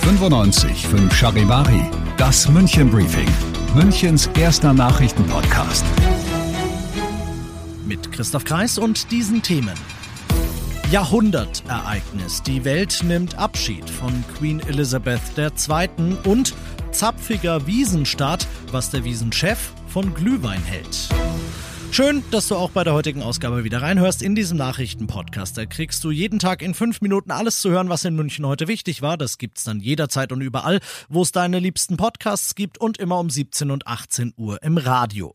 95 5 Charivari, das München Briefing, Münchens erster Nachrichtenpodcast. Mit Christoph Kreis und diesen Themen. Jahrhundertereignis. Die Welt nimmt Abschied von Queen Elizabeth II. und zapfiger Wiesenstart, was der Wiesenchef von Glühwein hält. Schön, dass du auch bei der heutigen Ausgabe wieder reinhörst in diesem Nachrichtenpodcast. Da kriegst du jeden Tag in fünf Minuten alles zu hören, was in München heute wichtig war. Das gibt's dann jederzeit und überall, wo es deine liebsten Podcasts gibt und immer um 17 und 18 Uhr im Radio.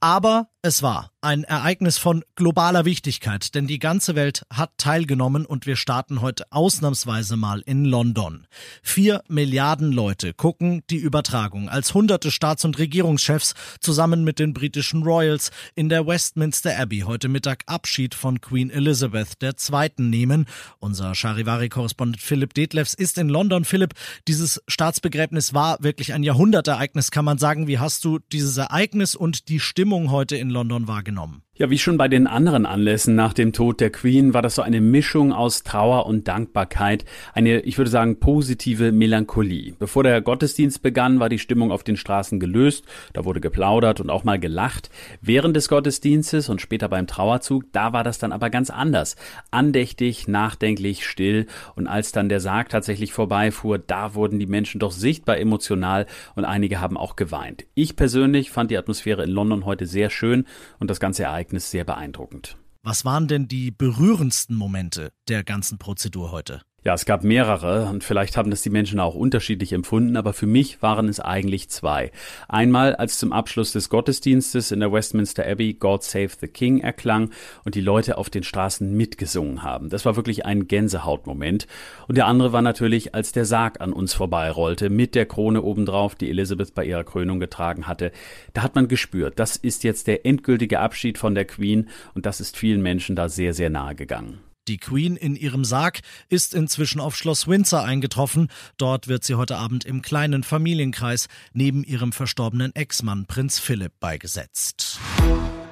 Aber es war ein Ereignis von globaler Wichtigkeit, denn die ganze Welt hat teilgenommen und wir starten heute ausnahmsweise mal in London. Vier Milliarden Leute gucken die Übertragung, als hunderte Staats- und Regierungschefs zusammen mit den britischen Royals in der Westminster Abbey heute Mittag Abschied von Queen Elizabeth II. nehmen. Unser Charivari-Korrespondent Philipp Detlefs ist in London. Philipp, dieses Staatsbegräbnis war wirklich ein Jahrhundertereignis, kann man sagen. Wie hast du dieses Ereignis und die Stimmung heute in London wahrgenommen? Ja, wie schon bei den anderen Anlässen nach dem Tod der Queen war das so eine Mischung aus Trauer und Dankbarkeit, eine, ich würde sagen, positive Melancholie. Bevor der Gottesdienst begann, war die Stimmung auf den Straßen gelöst, da wurde geplaudert und auch mal gelacht. Während des Gottesdienstes und später beim Trauerzug, da war das dann aber ganz anders. Andächtig, nachdenklich, still und als dann der Sarg tatsächlich vorbeifuhr, da wurden die Menschen doch sichtbar emotional und einige haben auch geweint. Ich persönlich fand die Atmosphäre in London heute sehr schön und das ganze Ereignis Ereignis sehr beeindruckend. Was waren denn die berührendsten Momente der ganzen Prozedur heute? Ja, es gab mehrere und vielleicht haben das die Menschen auch unterschiedlich empfunden, aber für mich waren es eigentlich zwei. Einmal, als zum Abschluss des Gottesdienstes in der Westminster Abbey God Save the King erklang und die Leute auf den Straßen mitgesungen haben. Das war wirklich ein Gänsehautmoment. Und der andere war natürlich, als der Sarg an uns vorbeirollte, mit der Krone obendrauf, die Elizabeth bei ihrer Krönung getragen hatte. Da hat man gespürt, das ist jetzt der endgültige Abschied von der Queen und das ist vielen Menschen da sehr, sehr nahe gegangen. Die Queen in ihrem Sarg ist inzwischen auf Schloss Windsor eingetroffen. Dort wird sie heute Abend im kleinen Familienkreis neben ihrem verstorbenen Ex-Mann Prinz Philipp beigesetzt.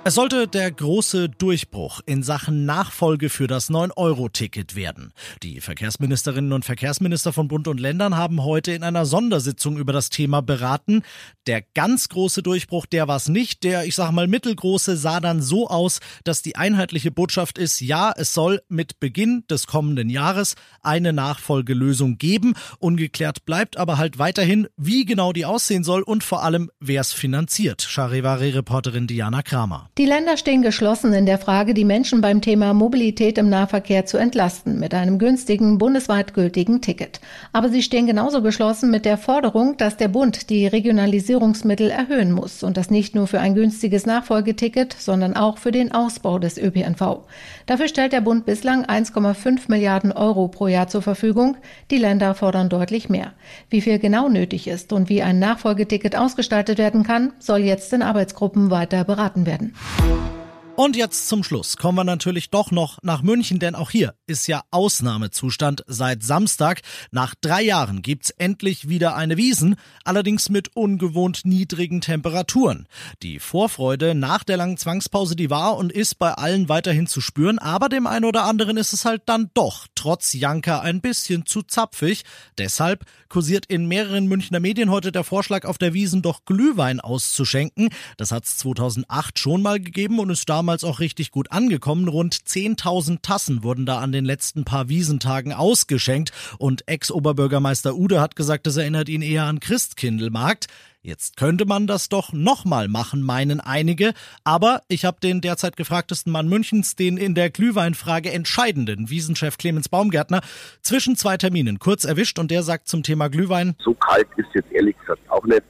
Es sollte der große Durchbruch in Sachen Nachfolge für das 9-Euro-Ticket werden. Die Verkehrsministerinnen und Verkehrsminister von Bund und Ländern haben heute in einer Sondersitzung über das Thema beraten. Der ganz große Durchbruch, der war es nicht. Der, ich sag mal, mittelgroße sah dann so aus, dass die einheitliche Botschaft ist, ja, es soll mit Beginn des kommenden Jahres eine Nachfolgelösung geben. Ungeklärt bleibt aber halt weiterhin, wie genau die aussehen soll und vor allem, wer es finanziert. Charivari-Reporterin Diana Kramer. Die Länder stehen geschlossen in der Frage, die Menschen beim Thema Mobilität im Nahverkehr zu entlasten mit einem günstigen, bundesweit gültigen Ticket. Aber sie stehen genauso geschlossen mit der Forderung, dass der Bund die Regionalisierungsmittel erhöhen muss und das nicht nur für ein günstiges Nachfolgeticket, sondern auch für den Ausbau des ÖPNV. Dafür stellt der Bund bislang 1,5 Milliarden Euro pro Jahr zur Verfügung. Die Länder fordern deutlich mehr. Wie viel genau nötig ist und wie ein Nachfolgeticket ausgestaltet werden kann, soll jetzt in Arbeitsgruppen weiter beraten werden. you Und jetzt zum Schluss kommen wir natürlich doch noch nach München, denn auch hier ist ja Ausnahmezustand seit Samstag. Nach drei Jahren gibt's endlich wieder eine Wiesen, allerdings mit ungewohnt niedrigen Temperaturen. Die Vorfreude nach der langen Zwangspause, die war und ist bei allen weiterhin zu spüren, aber dem einen oder anderen ist es halt dann doch trotz Janka ein bisschen zu zapfig. Deshalb kursiert in mehreren Münchner Medien heute der Vorschlag, auf der Wiesen doch Glühwein auszuschenken. Das hat's 2008 schon mal gegeben und ist damals damals auch richtig gut angekommen. Rund 10.000 Tassen wurden da an den letzten paar Wiesentagen ausgeschenkt und Ex-Oberbürgermeister Ude hat gesagt, das erinnert ihn eher an Christkindlmarkt. Jetzt könnte man das doch nochmal machen, meinen einige. Aber ich habe den derzeit gefragtesten Mann Münchens, den in der Glühweinfrage entscheidenden Wiesenchef Clemens Baumgärtner, zwischen zwei Terminen kurz erwischt und der sagt zum Thema Glühwein. So kalt ist jetzt ehrlich gesagt auch nicht,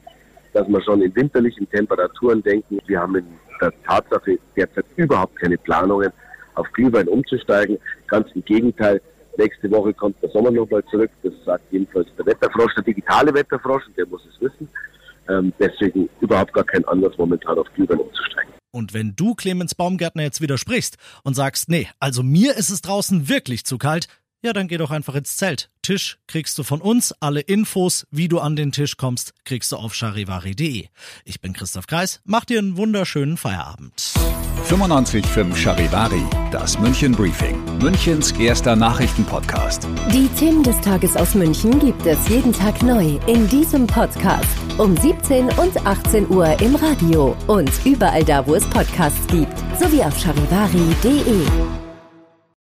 wir schon in winterlichen Temperaturen denken. Wir haben in der Tatsache derzeit überhaupt keine Planungen, auf Glühwein umzusteigen. Ganz im Gegenteil, nächste Woche kommt der Sommer nochmal zurück. Das sagt jedenfalls der Wetterfrosch, der digitale Wetterfrosch, und der muss es wissen. Ähm, deswegen überhaupt gar kein Anlass momentan auf Glühwein umzusteigen. Und wenn du Clemens Baumgärtner jetzt widersprichst und sagst, nee, also mir ist es draußen wirklich zu kalt, ja, dann geh doch einfach ins Zelt. Tisch kriegst du von uns. Alle Infos, wie du an den Tisch kommst, kriegst du auf charivari.de. Ich bin Christoph Kreis. Mach dir einen wunderschönen Feierabend. 95.5 Charivari, das München Briefing, Münchens erster Nachrichtenpodcast. Die Themen des Tages aus München gibt es jeden Tag neu in diesem Podcast. Um 17 und 18 Uhr im Radio und überall da, wo es Podcasts gibt. Sowie auf charivari.de.